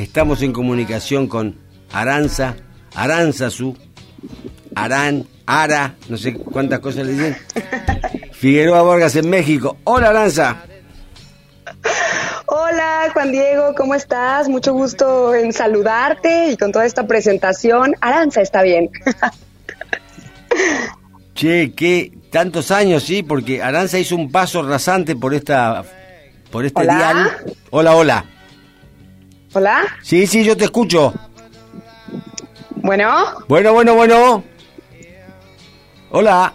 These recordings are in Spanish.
Estamos en comunicación con Aranza, Aranzazu, Arán, Ara, no sé cuántas cosas le dicen. Figueroa Vargas en México. Hola Aranza. Hola Juan Diego, ¿cómo estás? Mucho gusto en saludarte y con toda esta presentación. Aranza está bien. Che, qué tantos años, sí, porque Aranza hizo un paso rasante por esta por este Hola. dial. Hola, hola. Hola. Sí, sí, yo te escucho. Bueno, Bueno, bueno, bueno. Hola.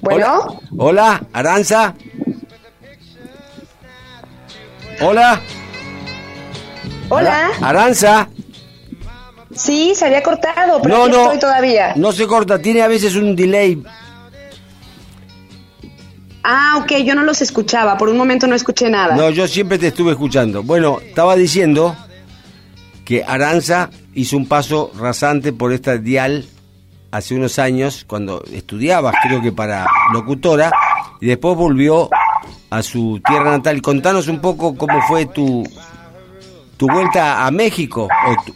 bueno. Hola, Hola, Aranza. Hola. Hola. Aranza. Sí, se había cortado, pero no. estoy todavía. No se corta, tiene a veces un delay. Ah, ok, yo no los escuchaba. Por un momento no escuché nada. No, yo siempre te estuve escuchando. Bueno, estaba diciendo que Aranza hizo un paso rasante por esta dial hace unos años, cuando estudiabas, creo que para locutora, y después volvió a su tierra natal. Contanos un poco cómo fue tu, tu vuelta a México. o tu-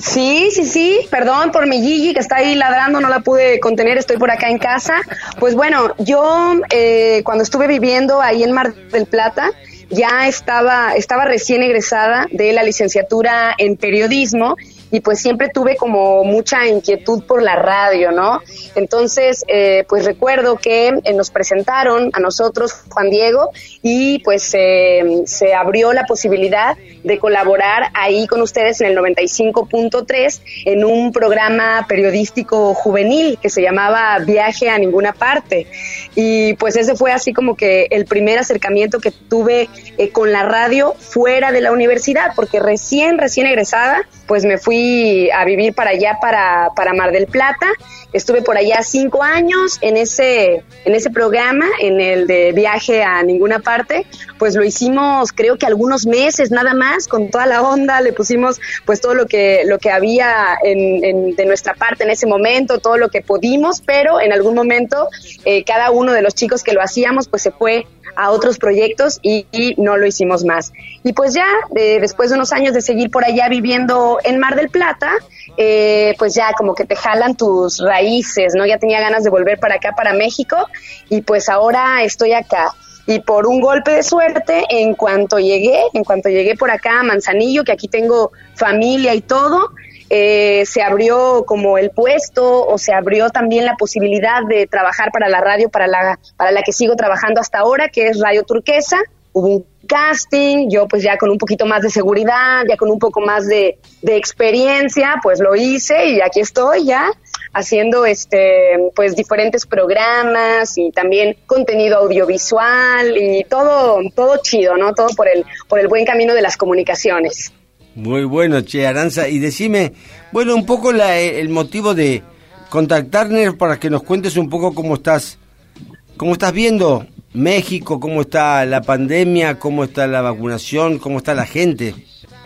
Sí, sí, sí. Perdón por mi Gigi que está ahí ladrando, no la pude contener, estoy por acá en casa. Pues bueno, yo eh, cuando estuve viviendo ahí en Mar del Plata, ya estaba, estaba recién egresada de la licenciatura en periodismo y pues siempre tuve como mucha inquietud por la radio, ¿no? Entonces, eh, pues recuerdo que eh, nos presentaron a nosotros, Juan Diego, y pues eh, se abrió la posibilidad de colaborar ahí con ustedes en el 95.3 en un programa periodístico juvenil que se llamaba Viaje a ninguna parte. Y pues ese fue así como que el primer acercamiento que tuve eh, con la radio fuera de la universidad, porque recién, recién egresada, pues me fui a vivir para allá, para, para Mar del Plata. Estuve por allá cinco años en ese, en ese programa, en el de viaje a ninguna parte. Pues lo hicimos creo que algunos meses nada más, con toda la onda, le pusimos pues todo lo que, lo que había de nuestra parte en ese momento, todo lo que pudimos, pero en algún momento eh, cada uno de los chicos que lo hacíamos pues se fue a otros proyectos y, no lo hicimos más. Y pues ya, después de unos años de seguir por allá viviendo en Mar del Plata, eh, pues ya como que te jalan tus raíces, ¿no? Ya tenía ganas de volver para acá, para México, y pues ahora estoy acá. Y por un golpe de suerte, en cuanto llegué, en cuanto llegué por acá a Manzanillo, que aquí tengo familia y todo, eh, se abrió como el puesto o se abrió también la posibilidad de trabajar para la radio para la, para la que sigo trabajando hasta ahora, que es Radio Turquesa. Hubo un casting, yo pues ya con un poquito más de seguridad, ya con un poco más de, de experiencia, pues lo hice y aquí estoy ya haciendo este pues diferentes programas y también contenido audiovisual y todo todo chido, ¿no? Todo por el por el buen camino de las comunicaciones. Muy bueno, Che Aranza. Y decime, bueno, un poco la- el motivo de contactarnos para que nos cuentes un poco cómo estás, cómo estás viendo México, cómo está la pandemia, cómo está la vacunación, cómo está la gente.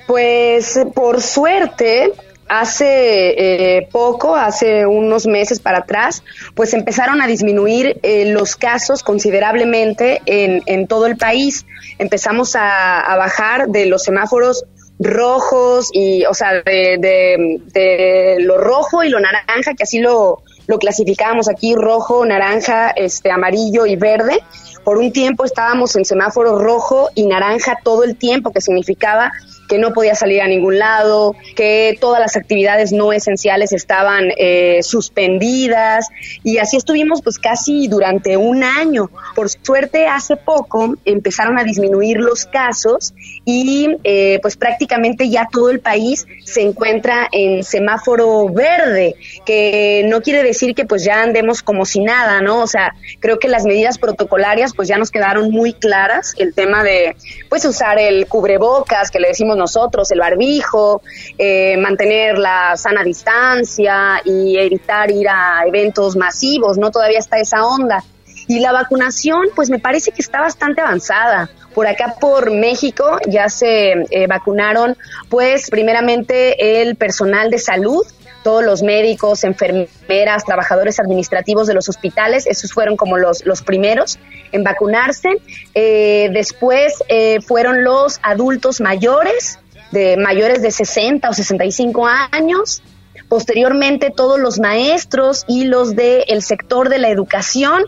Pues por suerte, hace eh, poco, hace unos meses para atrás, pues empezaron a disminuir eh, los casos considerablemente en, en todo el país. Empezamos a, a bajar de los semáforos rojos y, o sea, de, de- de lo rojo y lo naranja, que así lo, lo clasificábamos aquí, rojo, naranja, este, amarillo y verde. Por un tiempo estábamos en semáforo rojo y naranja todo el tiempo, que significaba que no podía salir a ningún lado, que todas las actividades no esenciales estaban eh, suspendidas y así estuvimos pues casi durante un año. Por suerte hace poco empezaron a disminuir los casos y eh, pues prácticamente ya todo el país se encuentra en semáforo verde, que no quiere decir que pues ya andemos como si nada, ¿no? O sea, creo que las medidas protocolarias pues ya nos quedaron muy claras, el tema de pues usar el cubrebocas que le decimos nosotros, el barbijo, eh, mantener la sana distancia y evitar ir a eventos masivos, ¿no? Todavía está esa onda. Y la vacunación, pues me parece que está bastante avanzada. Por acá, por México, ya se eh, vacunaron, pues primeramente el personal de salud todos los médicos, enfermeras, trabajadores administrativos de los hospitales, esos fueron como los, los primeros en vacunarse. Eh, después eh, fueron los adultos mayores, de mayores de 60 o 65 años. Posteriormente todos los maestros y los del sector de la educación.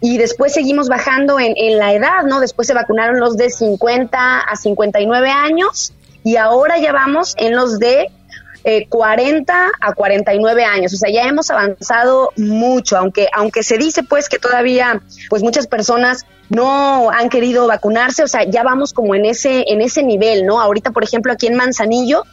Y después seguimos bajando en, en la edad, ¿no? Después se vacunaron los de 50 a 59 años y ahora ya vamos en los de 40 eh, a 49 años. O sea, ya hemos avanzado mucho, aunque, aunque se dice pues que todavía pues muchas personas no han querido vacunarse, o sea, ya vamos como en ese, en ese nivel, ¿no? Ahorita, por ejemplo, aquí en Manzanillo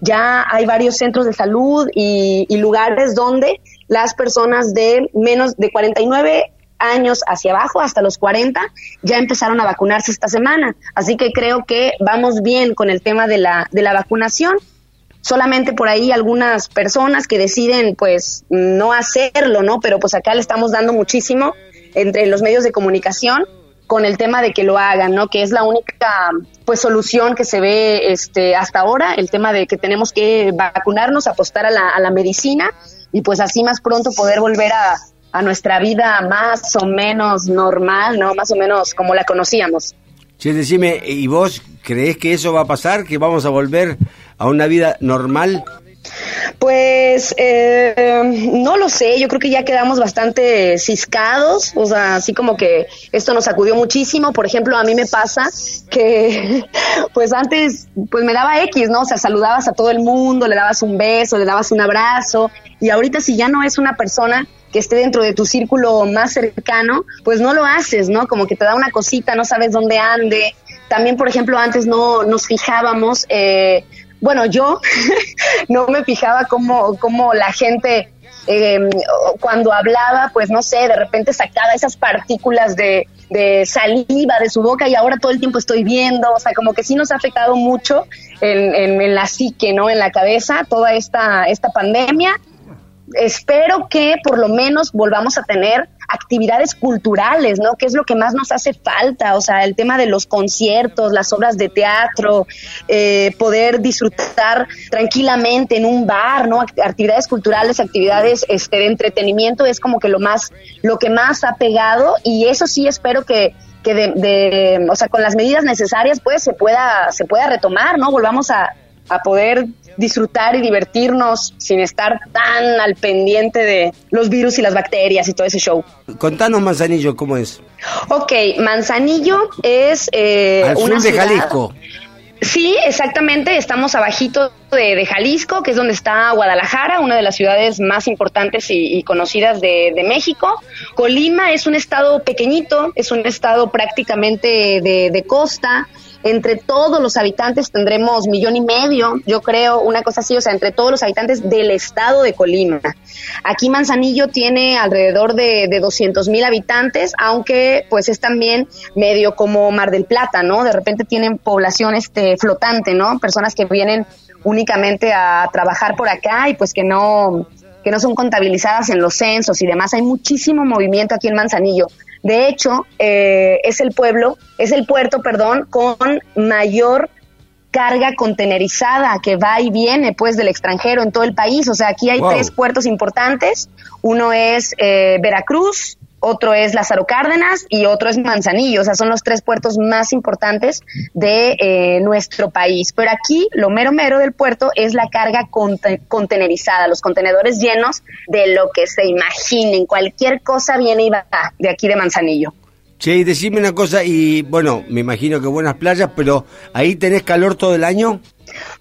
ya hay varios centros de salud y, y lugares donde las personas de menos de 49 años hacia abajo, hasta los 40, ya empezaron a vacunarse esta semana. Así que creo que vamos bien con el tema de la, de la vacunación solamente por ahí algunas personas que deciden pues no hacerlo, ¿no? Pero pues acá le estamos dando muchísimo entre los medios de comunicación con el tema de que lo hagan, ¿no? Que es la única pues solución que se ve este hasta ahora, el tema de que tenemos que vacunarnos, apostar a la, a la medicina y pues así más pronto poder volver a, a nuestra vida más o menos normal, ¿no? Más o menos como la conocíamos. Sí, decime, ¿y vos crees que eso va a pasar? ¿Que vamos a volver a una vida normal? Pues eh, no lo sé, yo creo que ya quedamos bastante ciscados, o sea, así como que esto nos sacudió muchísimo. Por ejemplo, a mí me pasa que, pues antes, pues me daba X, ¿no? O sea, saludabas a todo el mundo, le dabas un beso, le dabas un abrazo, y ahorita si ya no es una persona que esté dentro de tu círculo más cercano, pues no lo haces, ¿no? Como que te da una cosita, no sabes dónde ande. También, por ejemplo, antes no nos fijábamos, eh, bueno, yo no me fijaba cómo, cómo la gente eh, cuando hablaba, pues no sé, de repente sacaba esas partículas de, de, saliva de su boca y ahora todo el tiempo estoy viendo, o sea, como que sí nos ha afectado mucho en, en, en la psique, ¿no? En la cabeza, toda esta, esta pandemia espero que por lo menos volvamos a tener actividades culturales, ¿no? Que es lo que más nos hace falta, o sea, el tema de los conciertos, las obras de teatro, eh, poder disfrutar tranquilamente en un bar, ¿no? Actividades culturales, actividades este, de entretenimiento es como que lo más, lo que más ha pegado y eso sí espero que que de, de, o sea, con las medidas necesarias, pues se pueda, se pueda retomar, ¿no? Volvamos a, a poder disfrutar y divertirnos sin estar tan al pendiente de los virus y las bacterias y todo ese show. Contanos Manzanillo, ¿cómo es? Ok, Manzanillo es eh, Al sur de Jalisco. Sí, exactamente. Estamos abajito de, de, Jalisco, que es donde está Guadalajara, una de las ciudades más importantes y, y conocidas de, de, México. Colima es un estado pequeñito, es un estado prácticamente de, de costa entre todos los habitantes tendremos millón y medio, yo creo, una cosa así, o sea, entre todos los habitantes del estado de Colima. Aquí Manzanillo tiene alrededor de, de 200 mil habitantes, aunque pues es también medio como Mar del Plata, ¿no? De repente tienen población este, flotante, ¿no? Personas que vienen únicamente a trabajar por acá y pues que no que no son contabilizadas en los censos y demás. Hay muchísimo movimiento aquí en Manzanillo. De hecho, eh, es el pueblo, es el puerto, perdón, con mayor carga contenerizada que va y viene pues del extranjero en todo el país. O sea, aquí hay wow. tres puertos importantes. Uno es eh, Veracruz, otro es Lázaro Cárdenas y otro es Manzanillo. O sea, son los tres puertos más importantes de eh, nuestro país. Pero aquí lo mero mero del puerto es la carga contenerizada, los contenedores llenos de lo que se imaginen. Cualquier cosa viene y va de aquí de Manzanillo. Che, decime una cosa, y bueno, me imagino que buenas playas, pero ¿ahí tenés calor todo el año?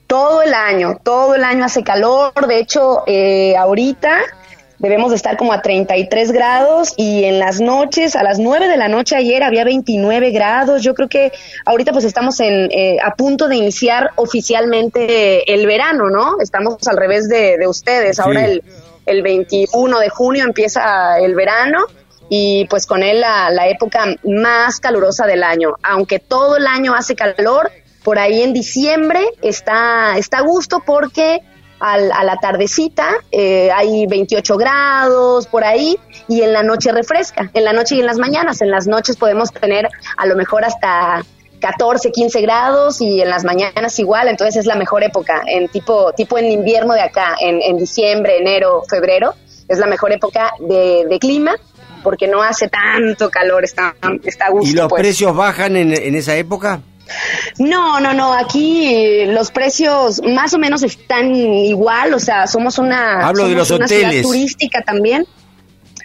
Todo el año, todo el año hace calor. De hecho, eh, ahorita debemos de estar como a 33 grados y en las noches, a las 9 de la noche ayer había 29 grados. Yo creo que ahorita pues estamos en, eh, a punto de iniciar oficialmente el verano, ¿no? Estamos al revés de, de ustedes. Ahora sí. el, el 21 de junio empieza el verano y pues con él la, la época más calurosa del año. Aunque todo el año hace calor, por ahí en diciembre está, está a gusto porque al, a la tardecita, eh, hay 28 grados por ahí y en la noche refresca, en la noche y en las mañanas. En las noches podemos tener a lo mejor hasta 14, 15 grados y en las mañanas igual, entonces es la mejor época, en tipo, tipo en invierno de acá, en, en diciembre, enero, febrero, es la mejor época de, de clima porque no hace tanto calor, está, está a gusto. ¿Y los pues. precios bajan en, en esa época? No, no, no, aquí los precios más o menos están igual, o sea, somos una, Hablo de los una hoteles. ciudad turística también.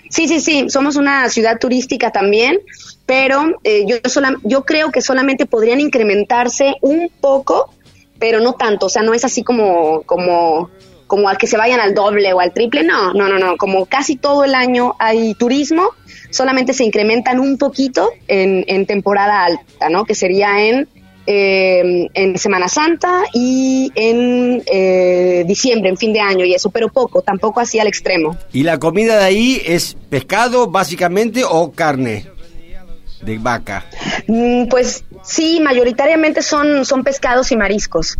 Sí, sí, sí, somos una ciudad turística también, pero eh, yo, sola- yo creo que solamente podrían incrementarse un poco, pero no tanto, o sea, no es así como, como, como al que se vayan al doble o al triple, no, no, no, no, como casi todo el año hay turismo, solamente se incrementan un poquito en, en temporada alta, ¿no? Que sería en, eh, en Semana Santa y en eh, diciembre, en fin de año y eso, pero poco, tampoco así al extremo. ¿Y la comida de ahí es pescado básicamente o carne de vaca? Mm, Pues sí, mayoritariamente son, son pescados y mariscos.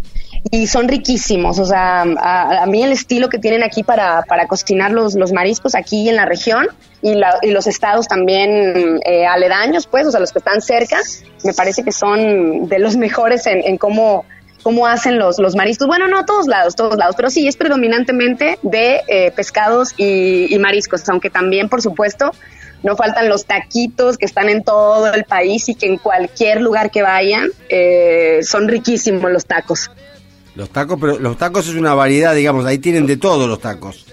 Y son riquísimos. O sea, a, a mí el estilo que tienen aquí para, para cocinar los, los mariscos aquí en la región y, la- y los estados también eh, aledaños, pues, o sea, los que están cerca, me parece que son de los mejores en, cómo, cómo hacen los, los mariscos. Bueno, no todos lados, todos lados, pero sí es predominantemente de eh, pescados y, y mariscos, aunque también, por supuesto, no faltan los taquitos que están en todo el país y que en cualquier lugar que vayan eh, son riquísimos los tacos. Los tacos, pero los tacos es una variedad, digamos, ahí tienen de todo los tacos.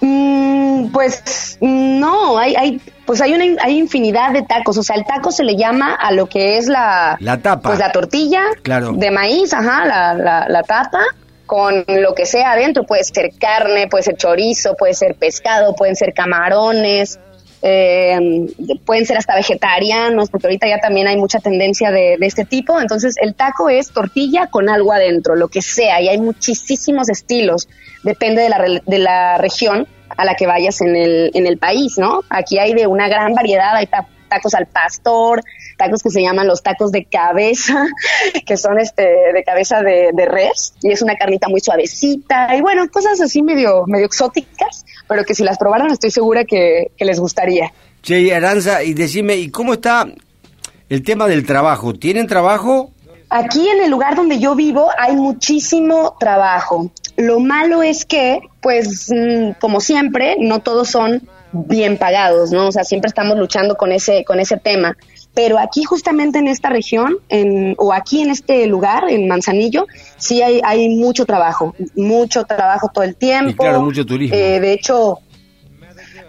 Mm, pues no, hay, hay, pues hay una hay infinidad de tacos. O sea, el taco se le llama a lo que es la, La tapa. pues la tortilla Claro. de maíz, ajá, la, la, la tapa con lo que sea adentro. Puede ser carne, puede ser chorizo, puede ser pescado, pueden ser camarones. Eh, pueden ser hasta vegetarianos, porque ahorita ya también hay mucha tendencia de, de este tipo. Entonces, el taco es tortilla con algo adentro, lo que sea, y hay muchísimos estilos. Depende de la, de la región a la que vayas en el, en el país, ¿no? Aquí hay de una gran variedad, hay ta- tacos al pastor, tacos que se llaman los tacos de cabeza, que son este de cabeza de, de res, y es una carnita muy suavecita, y bueno, cosas así medio, medio exóticas, pero que si las probaran estoy segura que, que les gustaría. Che, Aranza, y decime, ¿y cómo está el tema del trabajo? ¿Tienen trabajo? Aquí en el lugar donde yo vivo hay muchísimo trabajo. Lo malo es que, pues, mm, como siempre, no todos son bien pagados, ¿no? O sea, siempre estamos luchando con ese, con ese tema. Pero aquí, justamente en esta región, en, o aquí en este lugar, en Manzanillo, sí hay, hay mucho trabajo, mucho trabajo todo el tiempo. Y claro, mucho turismo. Eh, de hecho,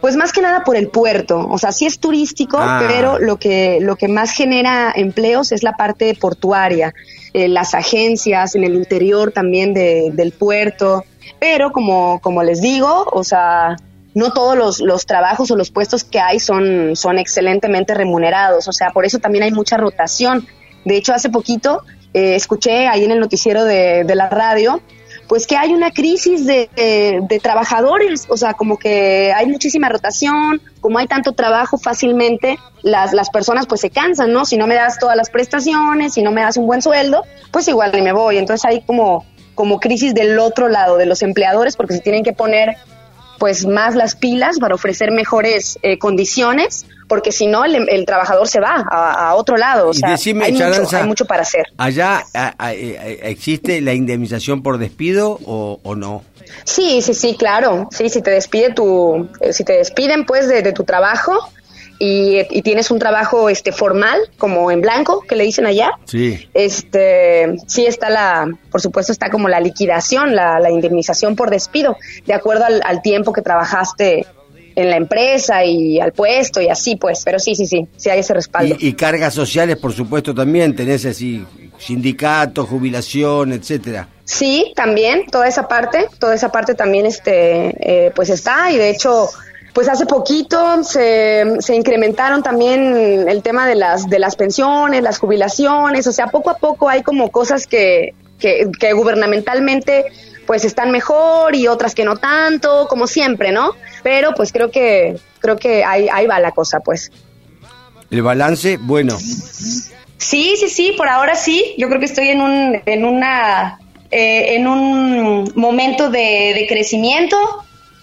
pues más que nada por el puerto, o sea, sí es turístico, Ah. pero lo que lo que más genera empleos es la parte portuaria, eh, las agencias en el interior también de- del puerto, pero como como les digo, o sea, no todos los, los trabajos o los puestos que hay son son excelentemente remunerados, o sea, por eso también hay mucha rotación. De hecho, hace poquito eh, escuché ahí en el noticiero de, de la radio pues que hay una crisis de, de- trabajadores, o sea, como que hay muchísima rotación, como hay tanto trabajo fácilmente, las, las personas pues se cansan, ¿no? Si no me das todas las prestaciones, si no me das un buen sueldo, pues igual ni me voy. Entonces hay como, como crisis del otro lado, de los empleadores, porque se tienen que poner pues más las pilas para ofrecer mejores eh, condiciones, porque si no el, el trabajador se va a, a otro lado. O sea, decime, hay, mucho, hay mucho para hacer. ¿Allá a- a- existe la indemnización por despido o, o no? Sí, sí, sí, claro. Sí, si te despide tu, eh, si te despiden pues de, de tu trabajo y, y tienes un trabajo este formal, como en blanco, que le dicen allá, Sí. este, sí está la, por supuesto está como la liquidación, la, la indemnización por despido, de acuerdo al, al tiempo que trabajaste en la empresa y al puesto y así pues, pero sí, sí, sí, sí hay ese respaldo. Y, y cargas sociales, por supuesto, también. Tenés así sindicato, jubilación, etcétera. Sí, también, toda esa parte, toda esa parte también este, eh, pues está y de hecho, pues hace poquito se, se incrementaron también el tema de las, de las pensiones, las jubilaciones, o sea, poco a poco hay como cosas que, que, que gubernamentalmente pues están mejor y otras que no tanto, como siempre, ¿no? Pero pues creo que, creo que ahí, ahí va la cosa, pues. El balance, bueno. Sí, sí, sí, por ahora sí. Yo creo que estoy en un, en una, eh, en un momento de, de crecimiento,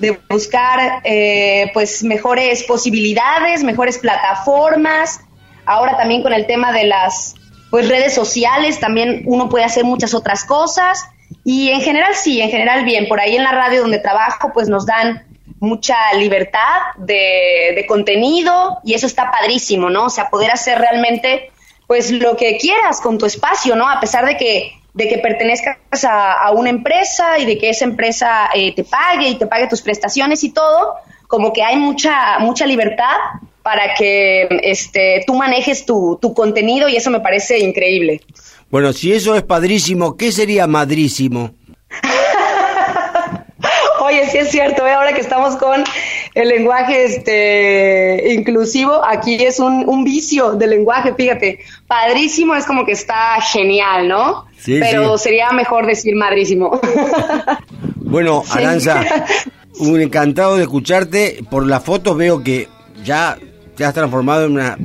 de buscar, eh, pues, mejores posibilidades, mejores plataformas. Ahora también con el tema de las, pues redes sociales, también uno puede hacer muchas otras cosas y en general sí, en general bien. Por ahí en la radio donde trabajo pues nos dan mucha libertad de, de contenido y eso está padrísimo, ¿no? O sea, poder hacer realmente pues lo que quieras con tu espacio, ¿no? A pesar de que de que pertenezcas a, una empresa y de que esa empresa eh, te pague y te pague tus prestaciones y todo, como que hay mucha mucha libertad para que este tú manejes tu, tu contenido y eso me parece increíble. Bueno, si eso es padrísimo, ¿qué sería madrísimo? Sí es cierto, ¿eh? ahora que estamos con el lenguaje este inclusivo, aquí es un, un vicio del lenguaje, fíjate. Padrísimo es como que está genial, ¿no? Sí, Pero sería mejor decir madrísimo. Bueno, Aranza, un encantado de escucharte. Por las fotos veo que ya te has transformado en una,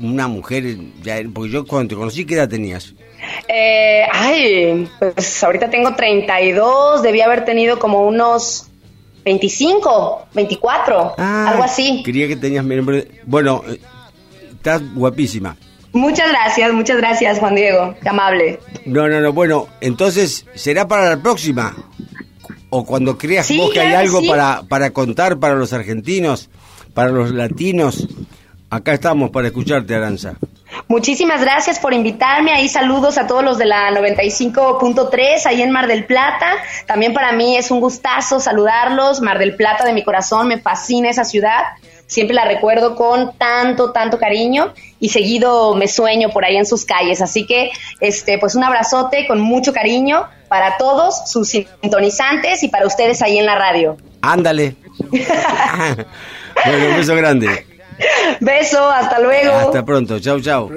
una mujer, ya, porque yo cuando te conocí, ¿qué edad tenías? Eh, ay, pues ahorita tengo 32, debía haber tenido como unos 25, 24, ah, algo así. Quería que tenías Bueno, eh, estás guapísima. Muchas gracias, muchas gracias, Juan Diego. Qué amable. No, no, no. Bueno, entonces, ¿será para la próxima? O cuando creas vos que hay algo para, para contar para los argentinos, para los latinos. Acá estamos para escucharte, Aranza. Muchísimas gracias por invitarme. Ahí saludos a todos los de la 95.3 ahí en Mar del Plata. También para mí es un gustazo saludarlos. Mar del Plata de mi corazón, me fascina esa ciudad. Siempre la recuerdo con tanto, tanto cariño y seguido me sueño por ahí en sus calles. Así que, este, pues un abrazote con mucho cariño para todos sus sintonizantes y para ustedes ahí en la radio. Ándale. bueno, un beso grande. Beso, hasta luego. Hasta pronto, chau, chau.